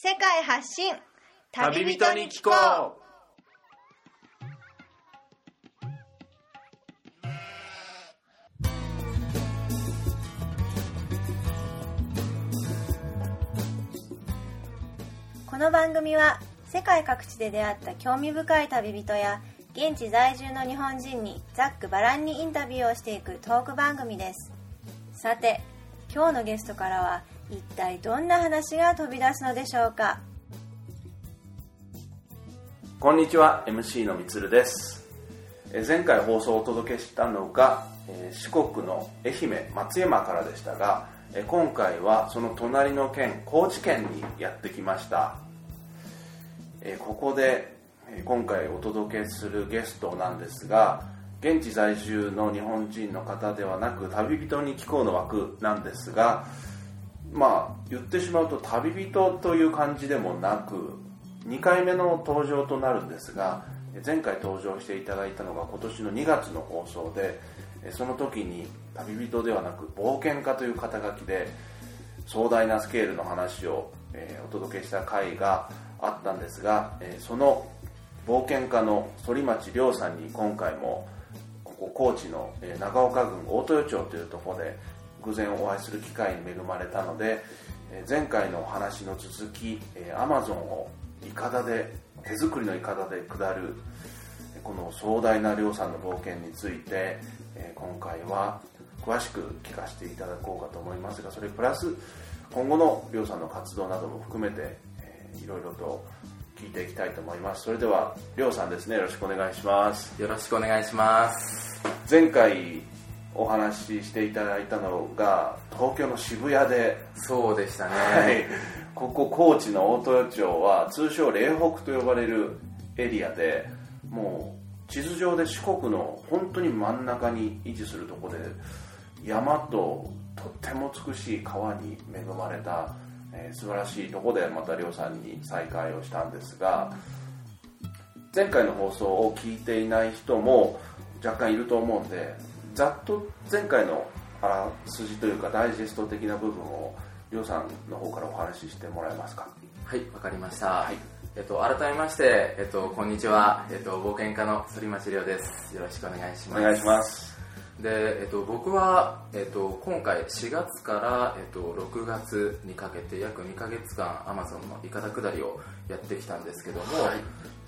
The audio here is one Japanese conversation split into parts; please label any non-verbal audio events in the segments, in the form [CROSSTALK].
世界発信。旅人に聞こう。この番組は世界各地で出会った興味深い旅人や現地在住の日本人にざっくばらんにインタビューをしていくトーク番組です。さて今日のゲストからは一体どんな話が飛び出すのでしょうか？こんにちは MC のみつるです。前回放送をお届けしたのが四国の愛媛松山からでしたが今回はその隣の県高知県にやってきました。ここで今回お届けするゲストなんですが現地在住の日本人の方ではなく旅人に聞こうの枠なんですがまあ言ってしまうと旅人という感じでもなく2回目の登場となるんですが前回登場していただいたのが今年の2月の放送でその時に旅人ではなく冒険家という肩書きで壮大なスケールの話を、お届けした回があったんですが、その冒険家の反町亮さんに今回もここ高知の長岡郡大豊町というところで偶然お会いする機会に恵まれたのでえ前回のお話の続きアマゾンをいかだで手作りのいかだで下るこの壮大な亮さんの冒険についてえ今回は詳しく聞かせていただこうかと思いますがそれプラス今後の亮さんの活動なども含めてえいろいろと聞いていきたいと思います。それでは亮さんですね。よろしくお願いします。よろしくお願いします。前回お話ししていただいたのが東京の渋谷で。そうでしたね、はい、ここ高知の大豊町は通称嶺北と呼ばれるエリアでもう地図上で四国の本当に真ん中に位置するところで山ととっても美しい川に恵まれた、えー、素晴らしいところでまた亮さんに再会をしたんですが前回の放送を聞いていない人も若干いると思うんでざっと前回のあらすじというかダイジェスト的な部分をりょうさんの方からお話ししてもらえますか？はいわかりました、はい。えっと、改めまして、えっと、こんにちは、えっと、冒険家の反町亮です。よろしくお願いします。お願いします。で、えっと、僕は、えっと、今回4月から、えっと、6月にかけて約2ヶ月間アマゾンのいかだ下りをやってきたんですけども、はい、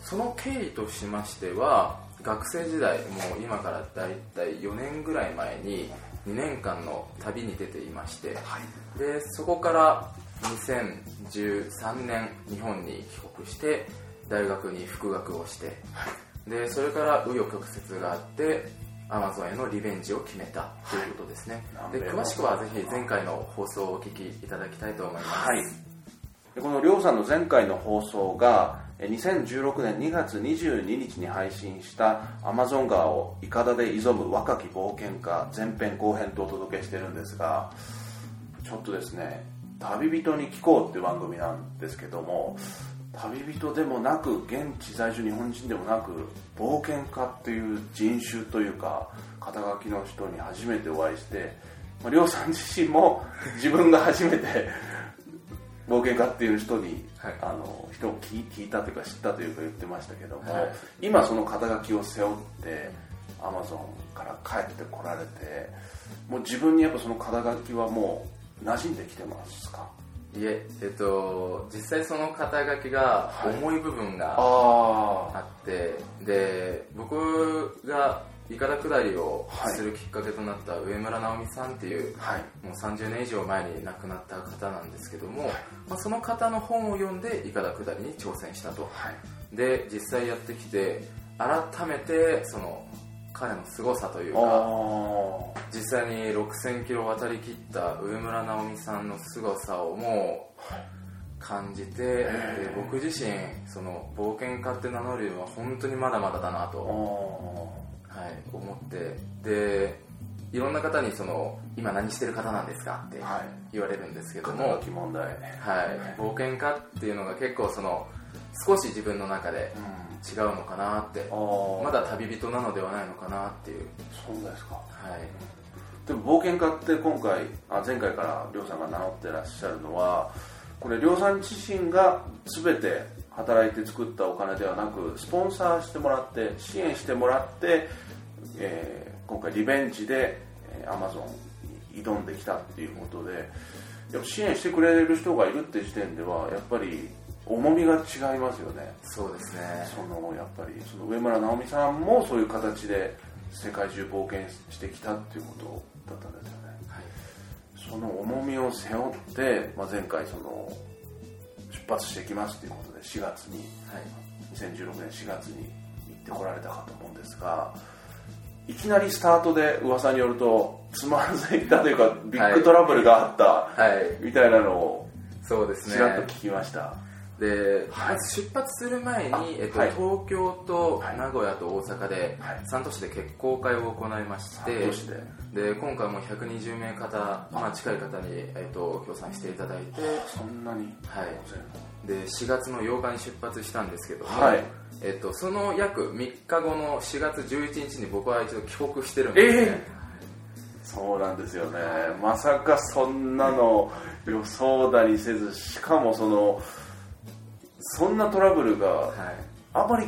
その経緯としましては学生時代もう今から大体4年ぐらい前に2年間の旅に出ていまして、はい、でそこから2013年日本に帰国して大学に復学をして、はい、でそれから紆余曲折があってアマゾンへのリベンジを決めたということですね、はい、で詳しくはぜひ前回の放送をお聞きいただきたいと思います、はい、このりょうさんの前回の放送が2016年2月22日に配信したアマゾン川をいかだで挑む若き冒険家前編後編とお届けしてるんですがちょっとですね旅人に聞こうって番組なんですけども旅人でもなく現地在住日本人でもなく冒険家っていう人種というか肩書きの人に初めてお会いしてりょうさん自身も自分が初めて冒険家っていう人に、はい、あの人を聞聞いたというか知ったというか言ってましたけども、はい、今その肩書きを背負ってアマゾンから帰ってこられてもう自分にやっぱその肩書きはもう馴染んできてますか？いえ、えっと、実際その肩書きが重い部分があって、はい、で僕がいかだ下りをするきっかけとなった上村直美さんっていう、はい、もう30年以上前に亡くなった方なんですけども、はい、まあ、その方の本を読んでいかだ下りに挑戦したと、はい、で実際やってきて改めてその彼の凄さというか実際に6000キロ渡りきった上村直美さんの凄さをもう感じてで僕自身その冒険家って名乗るのは本当にまだまだだなとはい、思ってでいろんな方にその今何してる方なんですか？って言われるんですけども、はい、問題、はい、冒険家っていうのが結構その少し自分の中で違うのかなって、うん、まだ旅人なのではないのかなっていう。そうですか。はい。でも冒険家って今回あ前回から亮さんが名乗ってらっしゃるのはこれ量産自身が全て働いて作ったお金ではなくスポンサーしてもらって支援してもらって、えー、今回リベンジでアマゾンに挑んできたっていうことでやっぱ支援してくれる人がいるって時点ではやっぱり重みが違いますよね。そうですね。そのやっぱりその上村直美さんもそういう形で世界中冒険してきたっていうことだったんですよね、はい、その重みを背負って、まあ、前回その出発してきますということで4月に、はい、2016年4月に行ってこられたかと思うんですがいきなりスタートで噂によるとつまずいたというかビッグトラブルがあったみたいなのをそうですね。ちらっと聞きました。で、はい、まず出発する前に、えっと、はい、東京と名古屋と大阪で3都市で結婚会を行いまして、で。今回も120名方、まあ、近い方に、えっと、協賛していただいてそんなにはい。で4月の8日に出発したんですけども、はい。えっと、その約3日後の4月11日に僕は一度帰国してるんですね、えー、そうなんですよね。まさかそんなの予想だにせずしかもそのそんなトラブルがあまり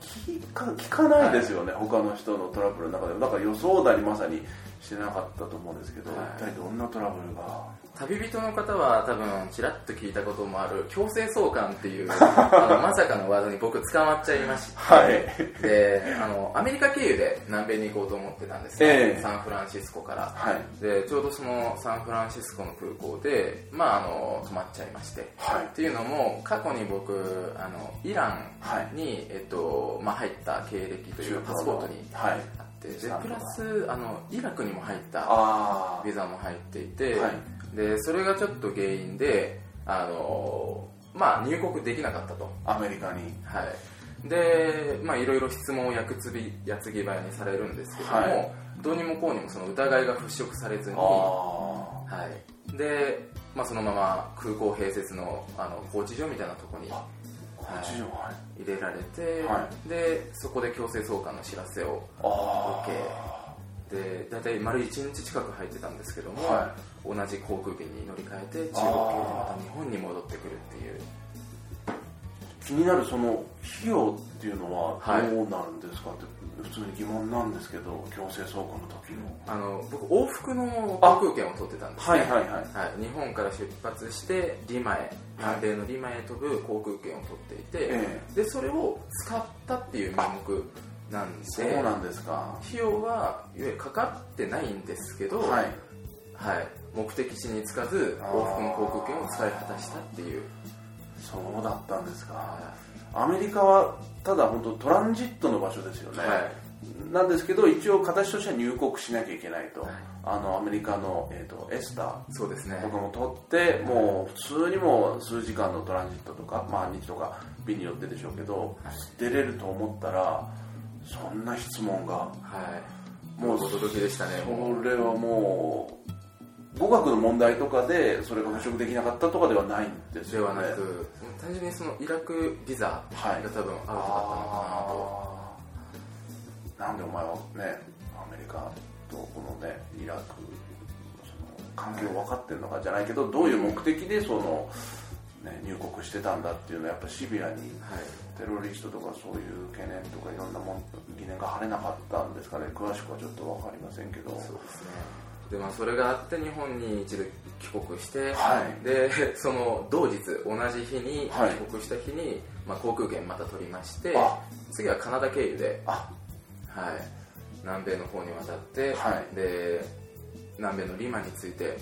聞か聞かないですよね、はい、他の人のトラブルの中でだから予想だにまさにしてなかったと思うんですけど、はい、一体どんなトラブルが？旅人の方は多分ちらっと聞いたこともある強制送還っていう [LAUGHS] あのまさかのワードに僕捕まっちゃいまして、はい、であのアメリカ経由で南米に行こうと思ってたんですね、えー、サンフランシスコから、はい、でちょうどそのサンフランシスコの空港で、まあ、あの止まっちゃいまして、はい、っていうのも過去に僕あのイランに、えっとまあ、入った経歴というパスポートにあってでプラスあのイラクにも入ったビザも入っていて、でそれがちょっと原因であのまあ入国できなかったと。アメリカに。はい。でまあいろいろ質問をやくつびやつぎ早にされるんですけども、はい、どうにもこうにもその疑いが払拭されずにはい。で、まあ、そのまま空港併設のあの拘置所みたいなところにはい、入れられて、はい、でそこで強制送還の知らせを受けで大体丸1日近く入ってたんですけども、はい、同じ航空機に乗り換えて中国系でまた日本に戻ってくるっていう。気になるその費用っていうのはどうなるんですかって、普通に疑問なんですけど強制送還の時の。あの僕往復の航空券を取ってたんですね。はいはいはい、はい、日本から出発してリマへ南米のリマへ飛ぶ航空券を取っていて、えー、でそれを使ったっていう名目なんで。そうなんですか。費用はいわゆるかかってないんですけど、はい、はい、目的地に着かず往復の航空券を使い果たしたっていう。そうだったんですか。アメリカはただ本当トランジットの場所ですよね、はい、なんですけど一応形としては入国しなきゃいけないと、はい、あのアメリカの、えーと、エスター。そうですね。とかも取ってもう普通にも数時間のトランジットとか、まあ、日とか日によってでしょうけど、出れると思ったらそんな質問が、はい、もう驚きでしたね。それはもう語学の問題とかでそれが払拭できなかったとかではないんですよね。ではなく単純にそのイラクビザが多分アウトだったのかなと、はい、なんでお前はねアメリカとこのねイラクその関係を分かってるのかじゃないけどどういう目的でその、ね、入国してたんだっていうのはやっぱシビアに、はい、テロリストとかそういう懸念とかいろんなもん疑念が晴れなかったんですかね。詳しくはちょっと分かりませんけど。そうですね。でまあ、それがあって日本に一度帰国して、はい、でその同日同じ日に帰国した日に、はい、まあ、航空券また取りまして次はカナダ経由で、はい、南米の方に渡って、はい、で南米のリマについて、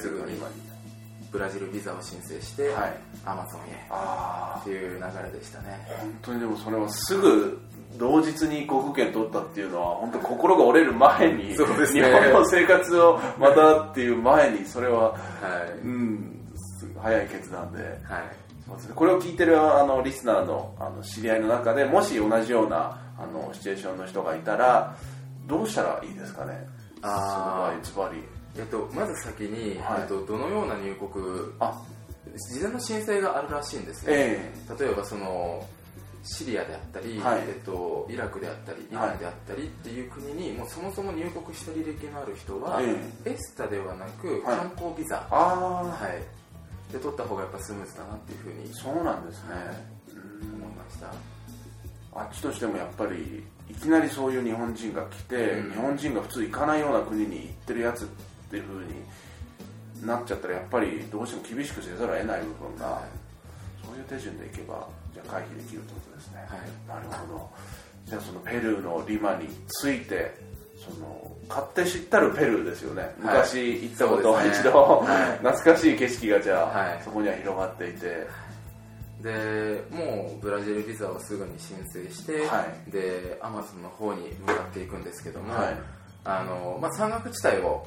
すぐにブラジルビザを申請して、アマゾンへ。っていう流れでしたね。本当にでもそれはすぐ同日に航空券取ったっていうのは本当心が折れる前に、[LAUGHS] そうですね、日本の生活をまたっていう前にそれは、はい、うん早い決断で、はい、そうですね、これを聞いてるあのリスナーのあの知り合いの中でもし同じようなあのシチュエーションの人がいたらどうしたらいいですかね。あズバリ、えっと、まず先に、はい、えっと、どのような入国あ。事前の申請があるらしいんですよ、えー、例えばそのシリアであったり、はい、えっと、イラクであったりイランであったりっていう国にもうそもそも入国した履歴のある人は、エスタではなく観光ビザ、はい、で取った方がやっぱスムーズだなっていうふうにそうなんですね、思いました。あっちとしてもやっぱりいきなりそういう日本人が来て、うん、日本人が普通行かないような国に行ってるやつっていうふうになっちゃったらやっぱりどうしても厳しくせざるを得ない部分が、はい、そういう手順でいけばじゃあ回避できるってことですね、はい、なるほど。じゃあそのペルーのリマについてその買って知ったるペルーですよね、昔行ったことは一度、はい、懐かしい景色がじゃあ、はい、そこには広がっていて。でもうブラジルビザをすぐに申請して、はい、でアマゾンの方に向かっていくんですけども、はい、あのまあ、山岳地帯を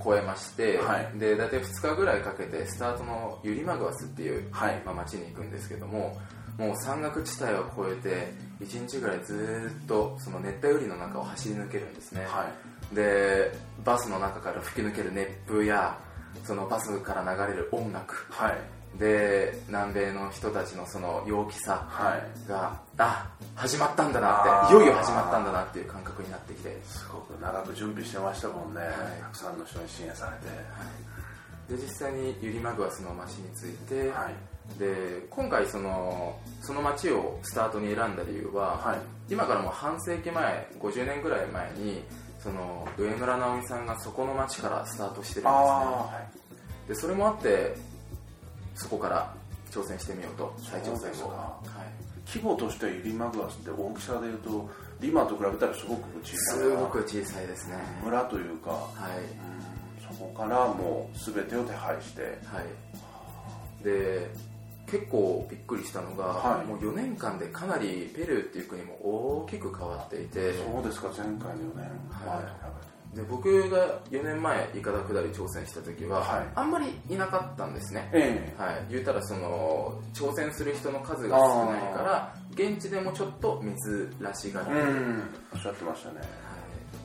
越えまして、はい、で大体2日ぐらいかけてスタートのユリマグアスっていう、はい。まあ、町に行くんですけどももう山岳地帯を越えて1日ぐらいずっとその熱帯雨林の中を走り抜けるんですね、はい、でバスの中から吹き抜ける熱風やそのバスから流れる音楽、はい、で南米の人たちのその陽気さが、はい、あ始まったんだなっていよいよ始まったんだなっていう感覚になってきて。すごく長く準備してましたもんね、はい、たくさんの人に支援されて、はい、で実際にユリマグアスの町について、はい、で今回そのその町をスタートに選んだ理由は、はい、今からもう半世紀前50年ぐらい前にその上村直美さんがそこの町からスタートしてるんですね、はい、でそれもあってそこから挑戦してみようと再挑戦を、はい、規模としてはユリマグアスって大きさでいうとリマと比べたらすごく小さいすごく小さいですね。村というか、はい、うん、そこからもう全てを手配して。はい。で結構びっくりしたのが、はい、もう4年間でかなりペルーっていう国も大きく変わっていて。そうですか前回の4年はいで僕が4年前いかだ下り挑戦した時は、はい、あんまりいなかったんですね、えー、はい、言うたらその挑戦する人の数が少ないから現地でもちょっと珍しがられるおっしゃってましたね、は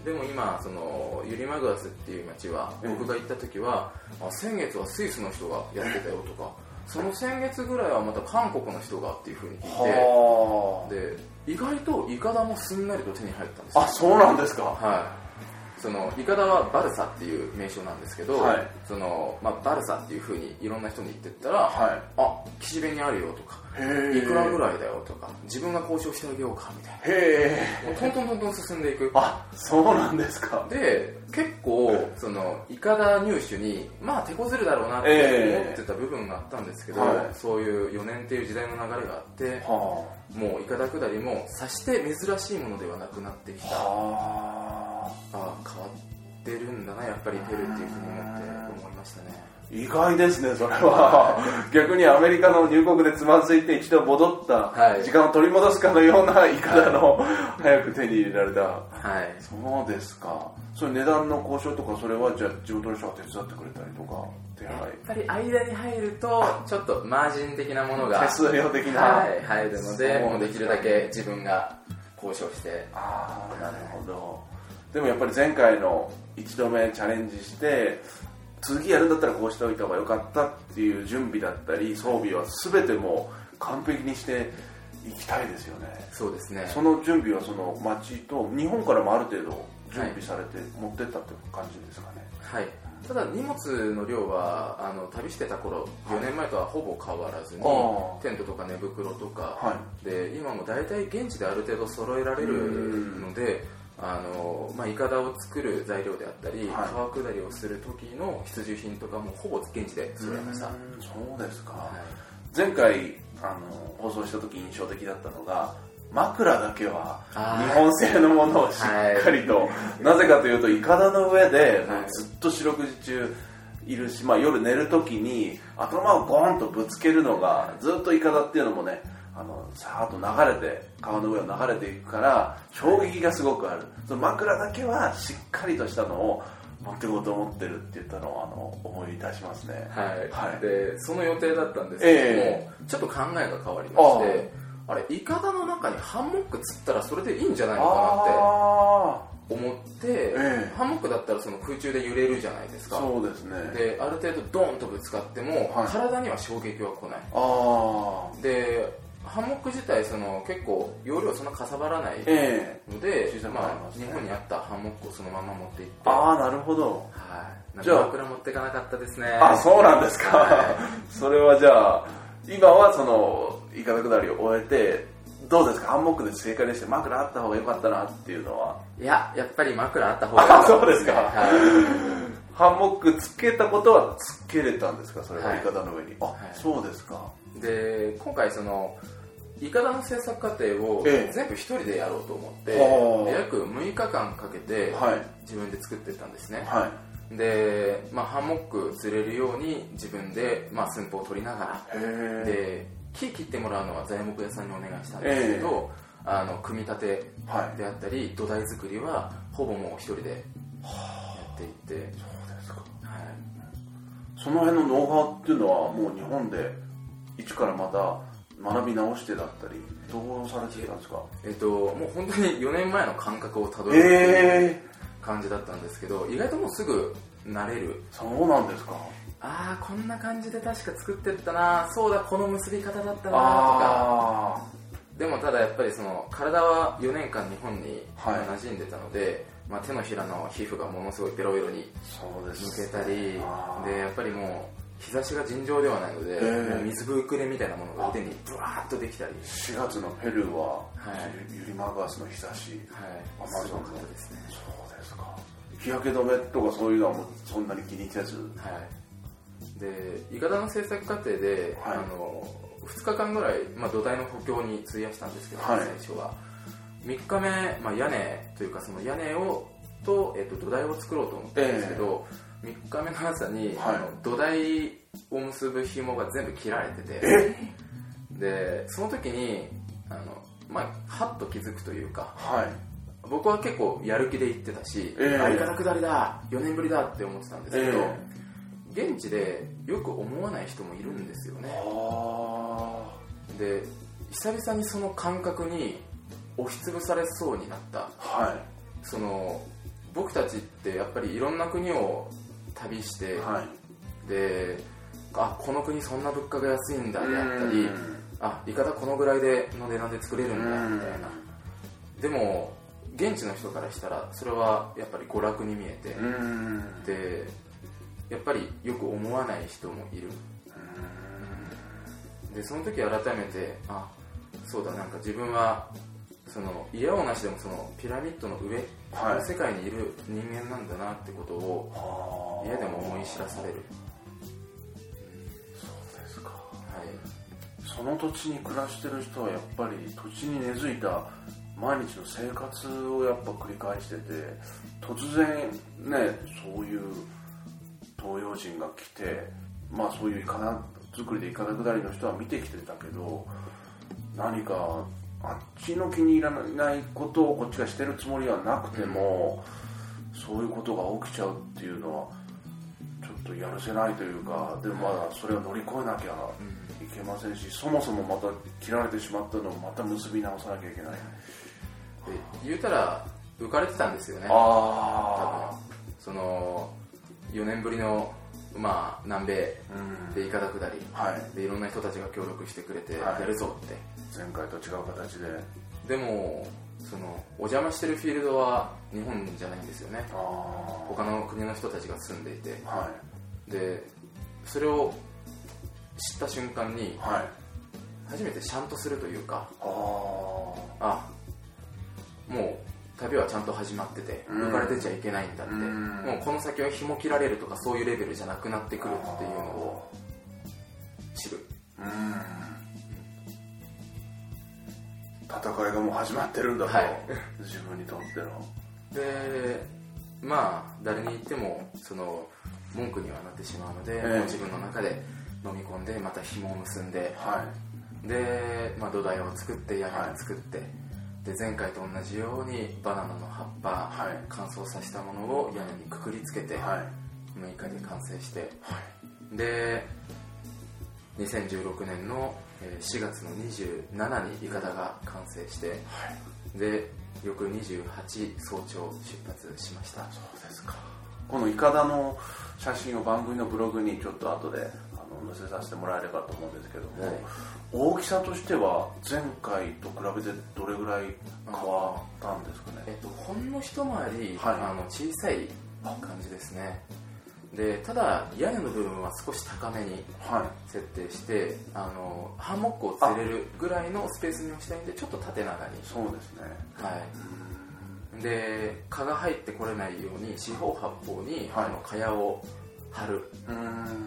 い、でも今そのユリマグアスっていう町は僕が行った時は、あ先月はスイスの人がやってたよとかその先月ぐらいはまた韓国の人がっていうふうに聞いてで意外とイカダもすんなりと手に入ったんですあそうなんですか。はいそのイカダはバルサっていう名称なんですけど、はい、そのまあ、バルサっていうふうにいろんな人に言ってったら「はい、あ岸辺にあるよ」とか「いくらぐらいだよ」とか「自分が交渉してあげようか」みたいな。へえトントントントン進んでいく。あそうなんですか。で結構そのイカダ入手にまあ手こずるだろうなって思ってた部分があったんですけど、はい、そういう4年っていう時代の流れがあって、はあ、もうイカダ下りもさして珍しいものではなくなってきた、はああ変わってるんだなやっぱりペルーっていうふうに思って思いましたね。意外ですねそれは。[LAUGHS] 逆にアメリカの入国でつまずいて一度戻った時間を取り戻すかのような言い方の、はい、早く手に入れられた。はい。そうですか。それ値段の交渉とかそれはじゃあ地元の人が手伝ってくれたりとか手配。やっぱり間に入るとちょっとマージン的なものが手数料的な、はい、入るのでもうできるだけ自分が交渉して。ああなるほどでもやっぱり前回の1度目チャレンジして次やるんだったらこうしておいた方が良かったっていう準備だったり装備は全てもう完璧にしていきたいですよね。そうですね。その準備はその町と日本からもある程度準備されて持ってったって感じですかね。はい。ただ荷物の量はあの旅してた頃4年前とはほぼ変わらずに、テントとか寝袋とか、はい、で今も大体現地である程度揃えられるのであのまあ、いかだを作る材料であったり、はい、川下りをする時の必需品とかもほぼ現地で揃えました。そうですか、はい、前回あの放送した時印象的だったのが枕だけは日本製のものをしっかりと、はい、なぜかというといかだの上でずっと四六時中いるし、まあ、夜寝る時に頭をゴーンとぶつけるのがずっといかだっていうのもねあのさーっと流れて川の上を流れていくから衝撃がすごくある。その枕だけはしっかりとしたのを持っていこうと思ってるって言ったのをあの思い出しますね。はい、はい、でその予定だったんですけども、えー、ちょっと考えが変わりましてあれいかだの中にハンモックつったらそれでいいんじゃないのかなって思って、えー、ハンモックだったらその空中で揺れるじゃないですか。そうですね。である程度ドーンとぶつかっても、はい、体には衝撃は来ない。でハンモック自体その結構容量そんなかさばらないので、えーまあ、日本にあったハンモックをそのまま持っていって。ああなるほど。はい。じゃあ枕持っていかなかったですね。あそうなんですか、はい、それはじゃあ今はそのいかだ下りを終えてどうですか？ハンモックで正解でして枕あった方が良かったなっていうのは。いややっぱり枕あった方が良かった。そうですか、はい、ハンモックつけたことはつけれたんですか？それは、い、かだの上に。あ、はい、そうですかで今回そのいかだの制作過程を全部一人でやろうと思って、ええ、約6日間かけて自分で作ってたんですね、はい、で、まあ、ハンモック釣れるように自分で、まあ、寸法を取りながらで木切ってもらうのは材木屋さんにお願いしたんですけど、え、あの組み立てであったり、はい、土台作りはほぼもう一人でやっていって。そうですか、はい、その辺のノウハウっていうのはもう日本で一からまた学び直してだったりどうされてたんですか？えっともう本当に4年前の感覚をたどるっていう感じだったんですけど、意外ともうすぐ慣れる。そうなんですか？ああこんな感じで確か作ってったな。そうだこの結び方だったなとか。でもただやっぱりその体は4年間日本に馴染んでたので、はい、まあ、手のひらの皮膚がものすごいベロベロに抜けたりでやっぱりもう日差しが尋常ではないので、えー、もう水ぶくれみたいなものが腕にブワーッとできたり。4月のペルーは、はい、ユリマガースの日差し、はい、アマゾンのですね。そうですか。日焼け止めとかそういうのはもうそんなに気にせず。はい。でいかだの制作過程で、はい、あの2日間ぐらい、まあ、土台の補強に費やしたんですけど、はい、最初は。3日目、まあ、屋根というかその屋根をと,、えっと土台を作ろうと思ったんですけど、えー3日目の朝に、はい、あの土台を結ぶ紐が全部切られてて。でその時にあの、まあ、はっと気づくというか、はい、僕は結構やる気で行ってたし、えー、相方下りだ4年ぶりだって思ってたんですけど、えー、現地でよく思わない人もいるんですよね。で久々にその感覚に押しつぶされそうになった、はい、その僕たちってやっぱりいろんな国を旅して、はい、であこの国そんな物価が安いんだであったりあいかだこのぐらいでの値段で作れるんだみたいな。でも現地の人からしたらそれはやっぱり娯楽に見えてでやっぱりよく思わない人もいる。でその時改めてあそうだなんか自分はその嫌をなしでもそのピラミッドの上、はい、の世界にいる人間なんだなってことを嫌でも思い知らされる、うん、そうですか。はい。その土地に暮らしてる人はやっぱり土地に根付いた毎日の生活をやっぱ繰り返してて突然ねそういう東洋人が来てまあそういういかだ作りでいかだ下りの人は見てきてたけど何かあっちの気に入らないことをこっちがしてるつもりはなくても、うん、そういうことが起きちゃうっていうのはちょっとやるせないというかでもまだそれを乗り越えなきゃいけませんし、そもそもまた切られてしまったのをまた結び直さなきゃいけない。で言うたら浮かれてたんですよね。ああその4年ぶりのまあ、南米でいかだ下り、はい、でいろんな人たちが協力してくれてやるぞって、前回と違う形で。でもそのお邪魔してるフィールドは日本じゃないんですよね。他の国の人たちが住んでいて、はい、でそれを知った瞬間に、はい、初めてシャンとするというかあもう旅はちゃんと始まってて抜かれてちゃいけないんだって、もうこの先は紐切られるとかそういうレベルじゃなくなってくるっていうのを知る戦いがもう始まってるんだと、はい、自分にとっての。でまあ誰に言ってもその文句にはなってしまうので、えー、自分の中で飲み込んでまた紐を結んで、はい、で、まあ、土台を作って屋根を作って、はいで前回と同じようにバナナの葉っぱ、はい、乾燥させたものを屋根にくくりつけて、はい、6日で完成して、はい、で2016年の4月の27にいかだが完成して、で翌28早朝出発しました。そうですか。このいかだの写真を番組のブログにちょっと後であの載せさせてもらえればと思うんですけども、はい、大きさとしては前回と比べてどれぐらい変わったんですかね、えっと、ほんの一回り、はい、あの小さい感じですねでただ屋根の部分は少し高めに設定して、はい、あのハンモックを釣れるぐらいのスペースに置きたいんでちょっと縦長に。そうですね。はい。で蚊が入ってこれないように四方八方に、はい、あの蚊帳を貼る。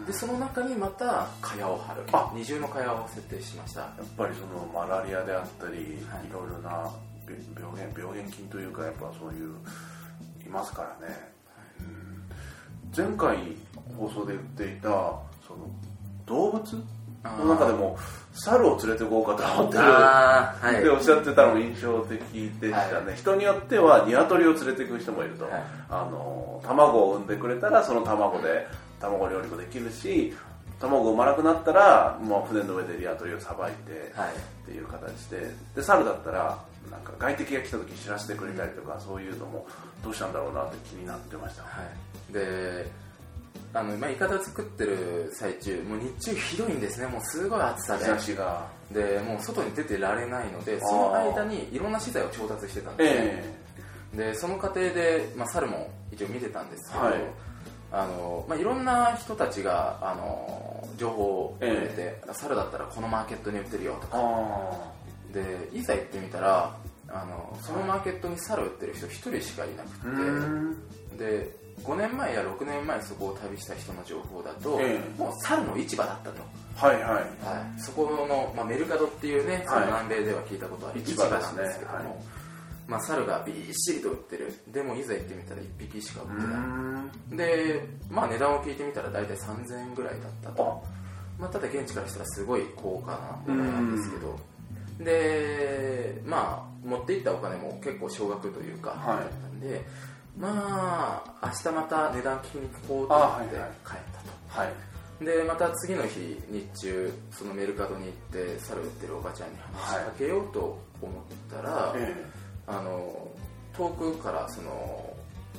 でその中にまた蚊帳を貼る。二重の蚊帳を設定しました。やっぱりそのマラリアであったり、はい、いろいろな病原病原菌というかやっぱそういういますからね前回放送で言っていたその動物？の中でも猿を連れてこうかと思ってるっておっしゃってたのが印象的でしたね、はい、人によっては鶏を連れていく人もいると、はい、あの卵を産んでくれたらその卵で卵料理もできるし卵産まなくなったらもう船の上でリアトリをさばいてっていう形で。で猿だったらなんか外敵が来た時知らせてくれたりとか、そういうのもどうしたんだろうなって気になってました、はい、であの、まあ、イカダ作ってる最中もう日中ひどいんですね。もうすごい暑さで。日差しが。でもう外に出てられないのでその間にいろんな資材を調達してたんですね、えー、でその過程で、まあ、猿も一応見てたんですけど、はい。あのまあ、いろんな人たちがあの情報をくれて、えー、猿だったらこのマーケットに売ってるよとか。でいざ行ってみたらあのそのマーケットに猿売ってる人1人しかいなくて。で5年前や6年前そこを旅した人の情報だと、えー、もう猿の市場だったと。はいはい、はい、そこの、まあ、メルカドっていうね、その南米では聞いたことある市場なんですけども、ね。はい、まあ、猿がびっしりと売ってる。でもいざ行ってみたら1匹しか売ってない。で、まあ、値段を聞いてみたら大体3000円ぐらいだったと。まあ、ただ現地からしたらすごい高価なものなんですけど。でまあ持っていったお金も結構少額というか、はい、だったんでまあ明日また値段聞きに行こうと思って帰ったと、はい、でまた次の日日中そのメルカドに行って猿売ってるおばちゃんに話しかけようと思ったら、はい、あの遠くからその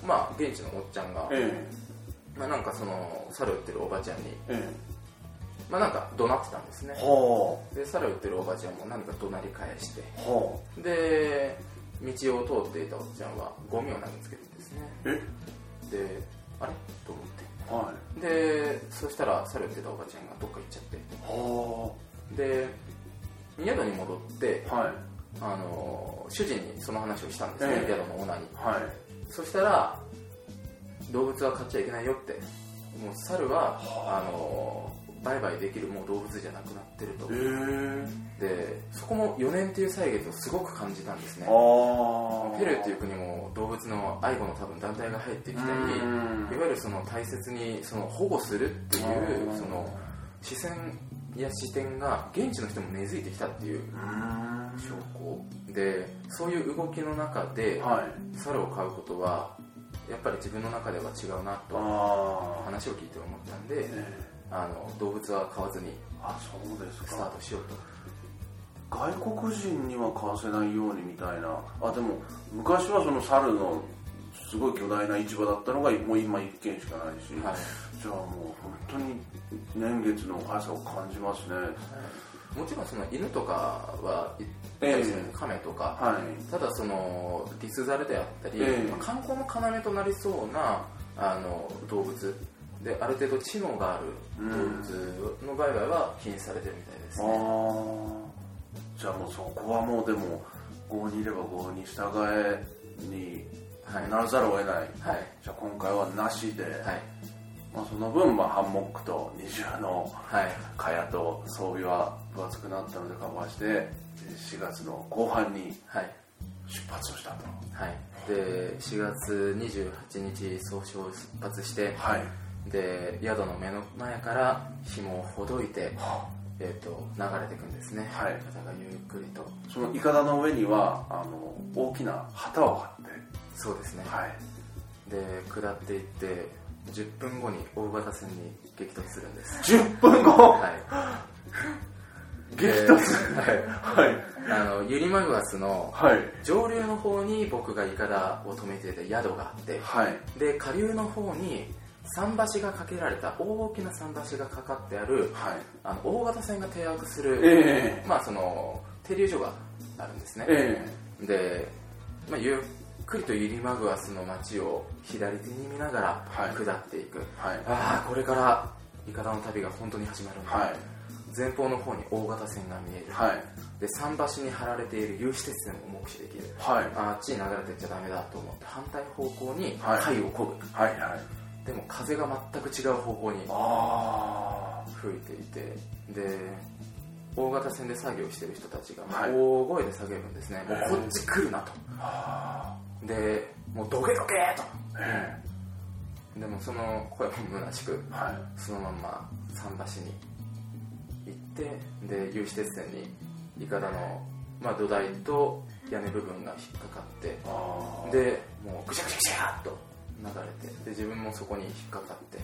まあ現地のおっちゃんが、まあ、なんかその猿売ってるおばちゃんに、まあなんか怒鳴ってたんですね。で猿売ってるおばちゃんも何か怒鳴り返して。で道を通っていたおっちゃんはゴミを投げつけてですね。であれ？と思って、はい、でそしたら猿売ってたおばちゃんがどっか行っちゃって。で宿に戻って、はい、あの主人にその話をしたんですね、えー、宿のオーナーに、はい、そしたら動物は飼っちゃいけないよって。もう猿はあの売買できるもう動物じゃなくなってると、えー、でそこも4年っていう歳月をすごく感じたんですね。ペルーっていう国も動物の愛護の多分団体が入ってきたりいわゆるその大切にその保護するっていうその視線や視点が現地の人も根付いてきたっていう証拠。でそういう動きの中で、猿を飼うことはやっぱり自分の中では違うなと話を聞いて思ったんで、あの動物は飼わずにあそうですか。スタートしようと。外国人には買わせないようにみたいな。あでも昔はその猿のすごい巨大な市場だったのがもう今1軒しかないし、はい、じゃあもう本当に年月の速さを感じますね、はい、もちろんその犬とかはえー、亀とか、はい、ただそのリスザルであったり、えー、観光の要となりそうなあの動物である程度知能がある動物の売買は禁止されてるみたいですね、じゃあもうそこはもうでも5にいれば5に従えにならざるを得ない、はい、じゃあ今回はなしで、はい。まあ、その分、まあ、ハンモックと二重の蚊帳と装備は分厚くなったのでカバーして4月の後半に出発をしたと、はい、で4月28日早朝出発して、はいで宿の目の前から紐をほどいて、はあ、えーと、流れていくんですね、はい、方がゆっくりと。そのいかだの上にはあの大きな旗を張って。そうですね、はい、で下っていって10分後に大型船に激突するんです。10分後？はい。[LAUGHS] 激突？はい、はい、あのユリマグアスの上流の方に僕がいかだを止めていた宿があって、はい、で下流の方に桟橋がかけられた大きな桟橋がかかってある、はい、あの大型船が停泊する、えー、まあ、その停留所があるんですね、えー、で、まあ、ゆっくりとユリマグアスの街を左手に見ながら下っていく、はい、ああこれからイカダの旅が本当に始まるんだ、はい、前方の方に大型船が見える、はい、で桟橋に張られている有刺鉄線を目視できる、はい、あっちに流れてっちゃダメだと思って反対方向に貝をこぐ、はいはい、でも風が全く違う方向に吹いていてで大型船で作業してる人たちが大声で叫ぶんですね、もうこっち来るなと、でもうどけどけと、でもその声も虚しく、はい、そのまんま桟橋に行ってで有刺鉄線にいかだの、まあ、土台と屋根部分が引っかかってでもうぐしゃぐしゃぐしゃっと流れてで自分もそこに引っかかって、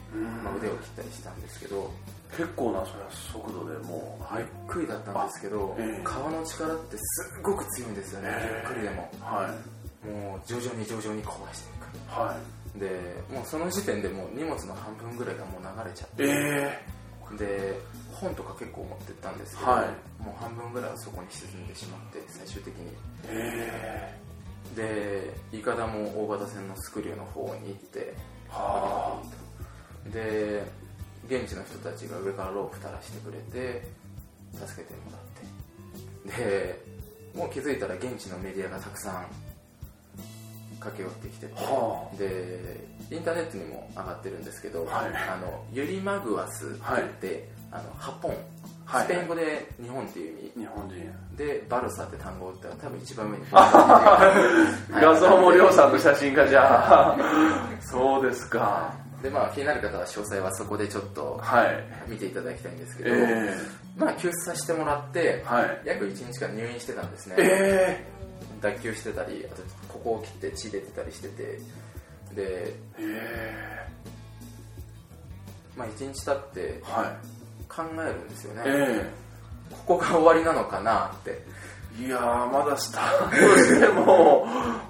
まあ、腕を切ったりしたんですけど結構なそれは速度でもう。ゆっくりだったんですけど、えー、川の力ってすっごく強いんですよね、えー、ゆっくりでも、はい、もう徐々に徐々に壊していく、はい、でもうその時点でもう荷物の半分ぐらいがもう流れちゃって、えー、で本とか結構持ってったんですけど、はい、もう半分ぐらいはそこに沈んでしまって最終的に。えでいかだも大型船のスクリューの方に行ってはあで現地の人たちが上からロープ垂らしてくれて助けてもらって。でもう気づいたら現地のメディアがたくさん駆け寄ってきてて、はあ、でインターネットにも上がってるんですけど、はい、あのユリマグアスって言って、はい、あのハポンスペイン語で日本っていう意味、日本人。でバルサって単語って多分一番上に。[LAUGHS] 画像もりょうさんの写真がじゃ。あそうですか。でまあ気になる方は詳細はそこでちょっと見ていただきたいんですけど、はいえ。ー、まあ救出させてもらって、はい、約1日間入院してたんですね、えー、脱臼してたりあとここを切って血出てたりしてて。で、え。ー、まあ1日経って、はい考えるんですよね、えー、ここが終わりなのかなって。いやまだスタートしても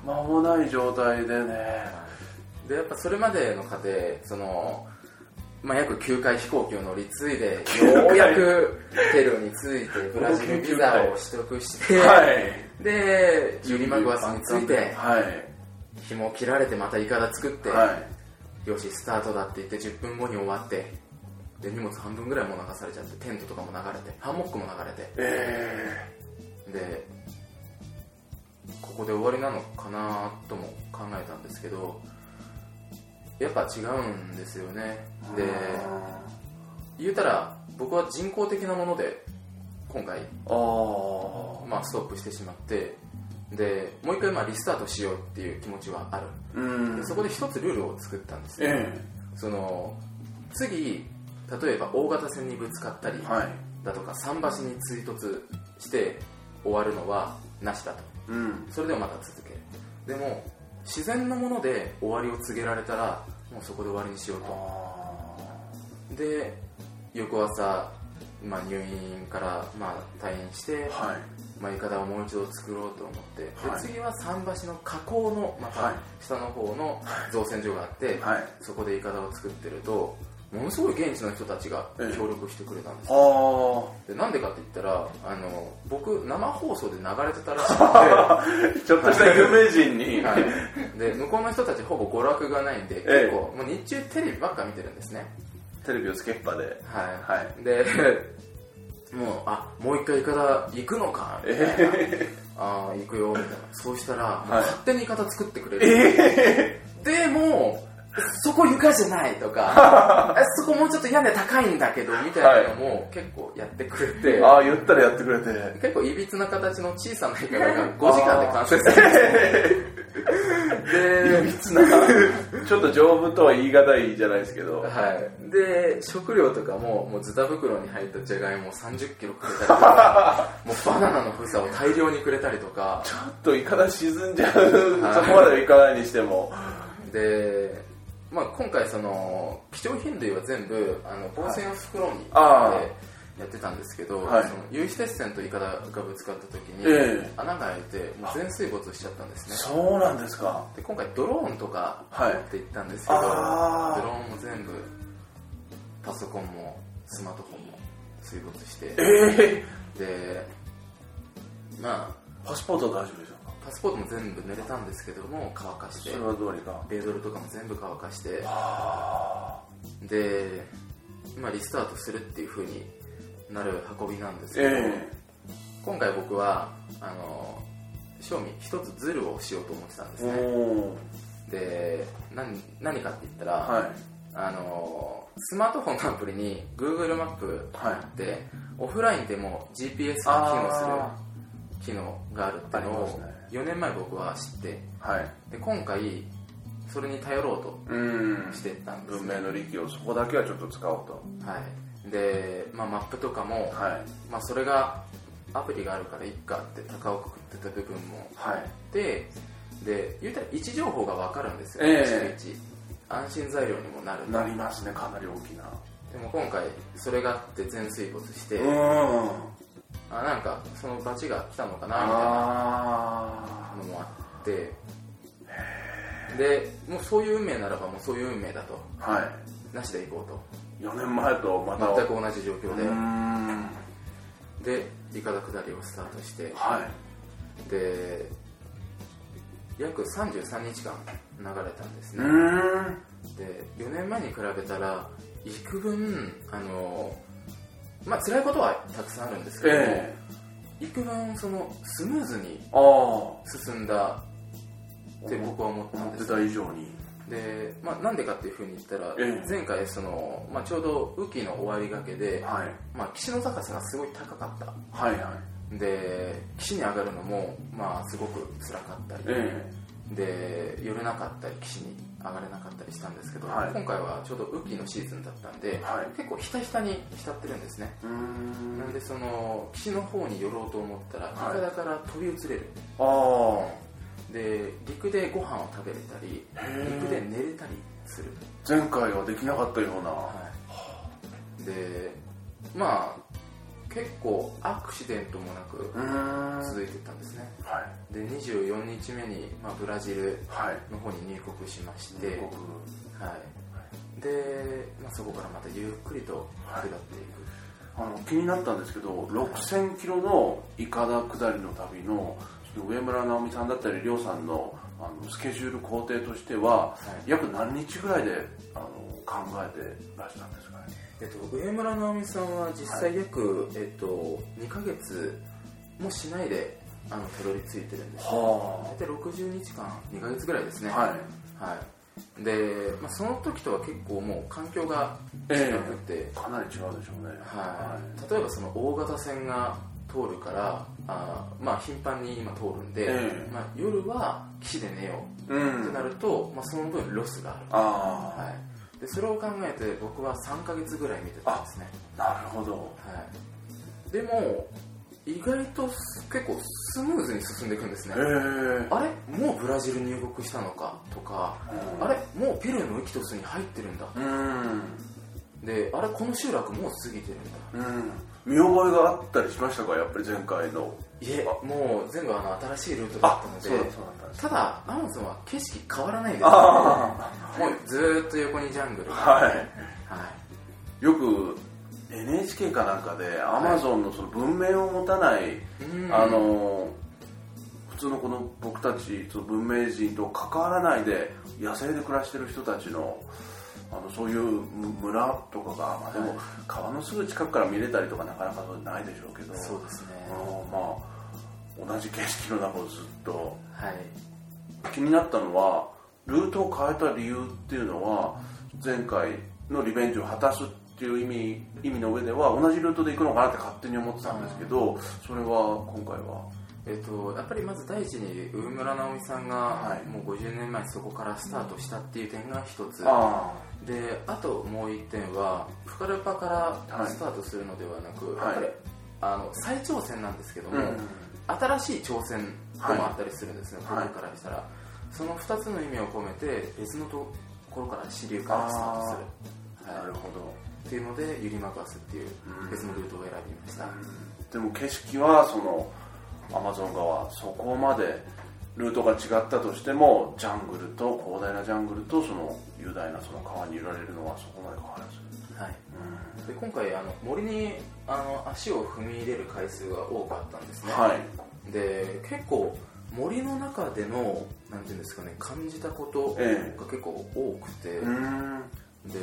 間もない状態でね。でやっぱそれまでの過程そのまあ、約9回飛行機を乗り継いでようやくペルーに着いてブラジルビザを取得して、はい、でユリマグアスに着いて、はい、紐切られてまたイカダ作って、はい、よしスタートだって言って10分後に終わってで荷物半分ぐらいも流されちゃってテントとかも流れてハンモックも流れて、えー、でここで終わりなのかなとも考えたんですけどやっぱ違うんですよね。で言うたら僕は人工的なもので今回まあ、ストップしてしまってでもう一回まあリスタートしようっていう気持ちはある。でそこで一つルールを作ったんですよ、えー、その次例えば大型船にぶつかったりだとか、はい、桟橋に追突して終わるのはなしだと、うん、それでもまた続ける。でも自然のもので終わりを告げられたらもうそこで終わりにしようと。で翌朝、まあ、入院から、まあ、退院して、はい。まあ、いかだをもう一度作ろうと思って、はい、で次は桟橋の河口のまた下の方の造船所があって、はい、そこでいかだを作ってるとものすごい現地の人たちが協力してくれたんですよ、でなんでかって言ったらあの僕生放送で流れてたらしくて。[LAUGHS] ちょっとした有名人に、[LAUGHS] はい、で向こうの人たちほぼ娯楽がないんで結構、もう日中テレビばっか見てるんですね。テレビをつけっぱで。はい、はい、で [LAUGHS] もうあもう一回いかだ行くのかみたいな、えー、ああ行くよみたいな。そうしたら、はい、勝手にいかだ作ってくれる、えー、でもそこ床じゃないとか [LAUGHS] そこもうちょっと屋根高いんだけどみたいなのも結構やってくれて、ああ言ったらやってくれて。結構いびつな形の小さな床が5時間で完成するんでいびつなちょっと丈夫とは言い難いじゃないですけど。はい。で食料とかももうズタ袋に入ったじゃがいもを3 0キロくれたりとか [LAUGHS] もうバナナの房を大量にくれたりとか。ちょっといかだ沈んじゃう、はい、そこまではいかないにしても。でまあ、今回その貴重品類は全部あの防線を袋に入れて、やってたんですけど、はい、その有刺鉄線とイカダがぶつかった時に、えー、穴が開いてもう全水没しちゃったんですね。そうなんですか。で今回ドローンとか持って行ったんですけど、はい、ドローンも全部パソコンもスマートフォンも水没して、えー、でまあパスポートは大丈夫でしょうかパスポートも全部濡れたんですけども乾かして。それはどうにか。ベードルとかも全部乾かして。で、まあ、リスタートするっていうふうになる運びなんですけど、えー、今回僕はあの賞味一つズルをしようと思ってたんですね。で何何かって言ったら、はい、あのスマートフォンのアプリに Google マップがあって、はい、オフラインでも GPS が機能する機能があるっていうのを4年前僕は知って、はい、で今回それに頼ろうとしてたんです、ね、文明の利器をそこだけはちょっと使おうと。はい。で、まあ、マップとかも、はい、まあ、それがアプリがあるからいっかって高をくくってた部分も。あって、で言うたら位置情報が分かるんですよ、えー、安心材料にもなる。なりますねかなり大きな。でも今回それがあって全水没してあなんかそのバチが来たのかなみたいなのもあって。でもうそういう運命ならばもうそういう運命だと、はい、なしでいこうと。4年前とまた。全く同じ状況で。でイカダ下りをスタートして、はい、で約33日間流れたんですね。で4年前に比べたら幾分あのまあ辛いことはたくさんあるんですけども、え。ー、幾分そのスムーズに進んだって僕は思ったんです、思ってた以上に。で、まあ、なんでかっていうふうに言ったら、前回その、まあ、ちょうど雨季の終わりがけで、はい、まあ、岸の高さがすごい高かった、はいはい、で岸に上がるのも、まあ、すごく辛かったり、え。で寄れなかったり岸に上がれなかったりしたんですけど、はい、今回はちょうど雨季のシーズンだったんで、はい、結構ひたひたに浸ってるんですね。なんでその岸の方に寄ろうと思ったら、はい、だから飛び移れる。ああで陸でご飯を食べれたり陸で寝れたりする。前回はできなかったような、はい、でまあ結構アクシデントもなく続いてたんですね、はい、で24日目に、まあ、ブラジルの方に入国しまして、はい、はい、で、まあ、そこからまたゆっくりと下っていく、あの気になったんですけど6000キロのいかだ下りの旅の上村直美さんだったり亮さんのあのスケジュール工程としては、はい、約何日ぐらいであの考えてらしたんですか？ね、えっと、上村直美さんは実際約、はい、えっと、2か月もしないであのたどり着いてるんです大体60日間2か月ぐらいですね。はい、はい、で、まあ、その時とは結構もう環境が違くて、えー、かなり違うでしょうね、はい、例えばその大型船が通るからあまあ頻繁に今通るんで、えー、まあ、夜は岸で寝ようってなると、まあ、その分ロスがある。あ、はい、でそれを考えて僕は3か月ぐらい見てたんですね。なるほど、はい、でも意外と結構スムーズに進んでいくんですね、えー、あれ？もうブラジル入国したのか？とか、あれ？もうペルーのイキトスに入ってるんだ、であれこの集落もう過ぎてるんだ、うん見覚えがあったりしましたか？やっぱり前回の。いえもう全部あの新しいルートだったのでただアマゾンは景色変わらないです。もうずっと横にジャングルはい、はい、よく NHK かなんかでアマゾンのその文明を持たない、あの普通のこの僕たち文明人と関わらないで野生で暮らしてる人たちのあのそういう村とかが、まあ、でも、川のすぐ近くから見れたりとかなかなかないでしょうけど。そうですね。まあ同じ景色の中をずっと、はい、気になったのはルートを変えた理由っていうのは前回のリベンジを果たすっていう意味意味の上では同じルートで行くのかなって勝手に思ってたんですけどそれは今回はえっと、やっぱりまず第一に上村直美さんがもう50年前そこからスタートしたっていう点が一つ、あであともう一点はプカルパからスタートするのではなく、はい、やっぱりあの再挑戦なんですけども、うん、新しい挑戦でもあったりするんですね、はい、僕からしたら、その2つの意味を込めて別のところから支流からスタートする、はい、なるほっていうのでユリマガスっていう別のルートを選びました、でも景色はそのアマゾン川そこまでルートが違ったとしてもジャングルと広大なジャングルとその雄大なその川に揺られるのはそこまで変わらず。はい、うん、で今回あの森にあの足を踏み入れる回数が多かったんですね、はい、で結構森の中でのなんていうんですかね感じたことが結構多くて、ええ、で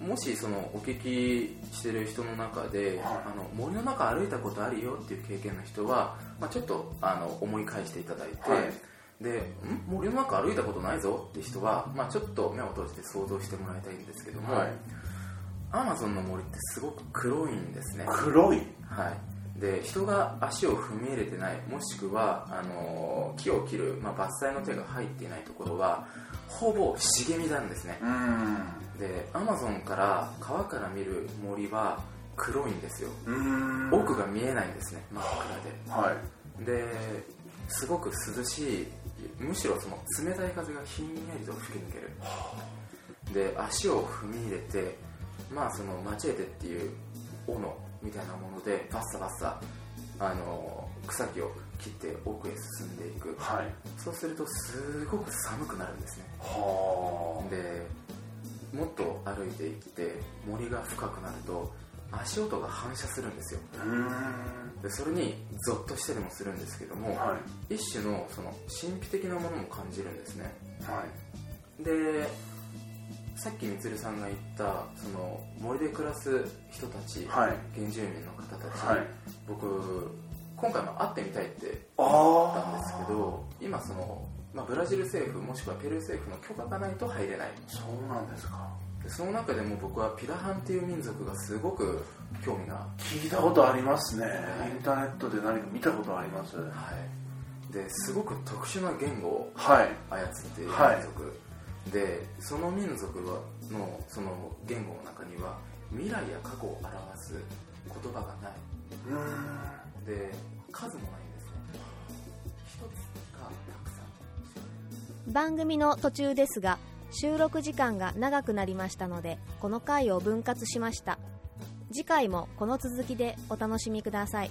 もしそのお聞きしてる人の中で、はい、あの森の中歩いたことあるよっていう経験の人は、まあ、ちょっとあの思い返していただいて、はい、でん？森の中歩いたことないぞって人は、まあ、ちょっと目を閉じて想像してもらいたいんですけども、はい、アマゾンの森ってすごく黒いんですね。黒い？はいで人が足を踏み入れてないもしくはあの木を切る、まあ、伐採の手が入っていないところはほぼ茂みなんですね。でアマゾンから川から見る森は黒いんですよ。奥が見えないんですね真っ暗で、はい、ですごく涼しいむしろその冷たい風がひんやりと吹き抜ける。で足を踏み入れてまあそのマチェーテっていう斧みたいなものでバッサバッサあの草木を切って奥へ進んでいく、はい、そうするとすごく寒くなるんですね。でもっと歩いていって森が深くなると足音が反射するんですよ。でそれにゾッとしてでもするんですけども、はい、一種のその神秘的なものも感じるんですね、はい、でさっきみつるさんが言ったその森で暮らす人たち、はい、原住民の方たち、はい、僕今回も会ってみたいって思ったんですけど今その、まあ、ブラジル政府もしくはペルー政府の許可がないと入れない。そうなんですか。でその中でも僕はピラハンっていう民族がすごく興味が。聞いたことありますね、はい、インターネットで何か見たことあります？はい。ですごく特殊な言語を操っている民族、はいでその民族のその言語の中には未来や過去を表す言葉がない。で数もないんですね。一つがたくさん。番組の途中ですが収録時間が長くなりましたのでこの回を分割しました。次回もこの続きでお楽しみください。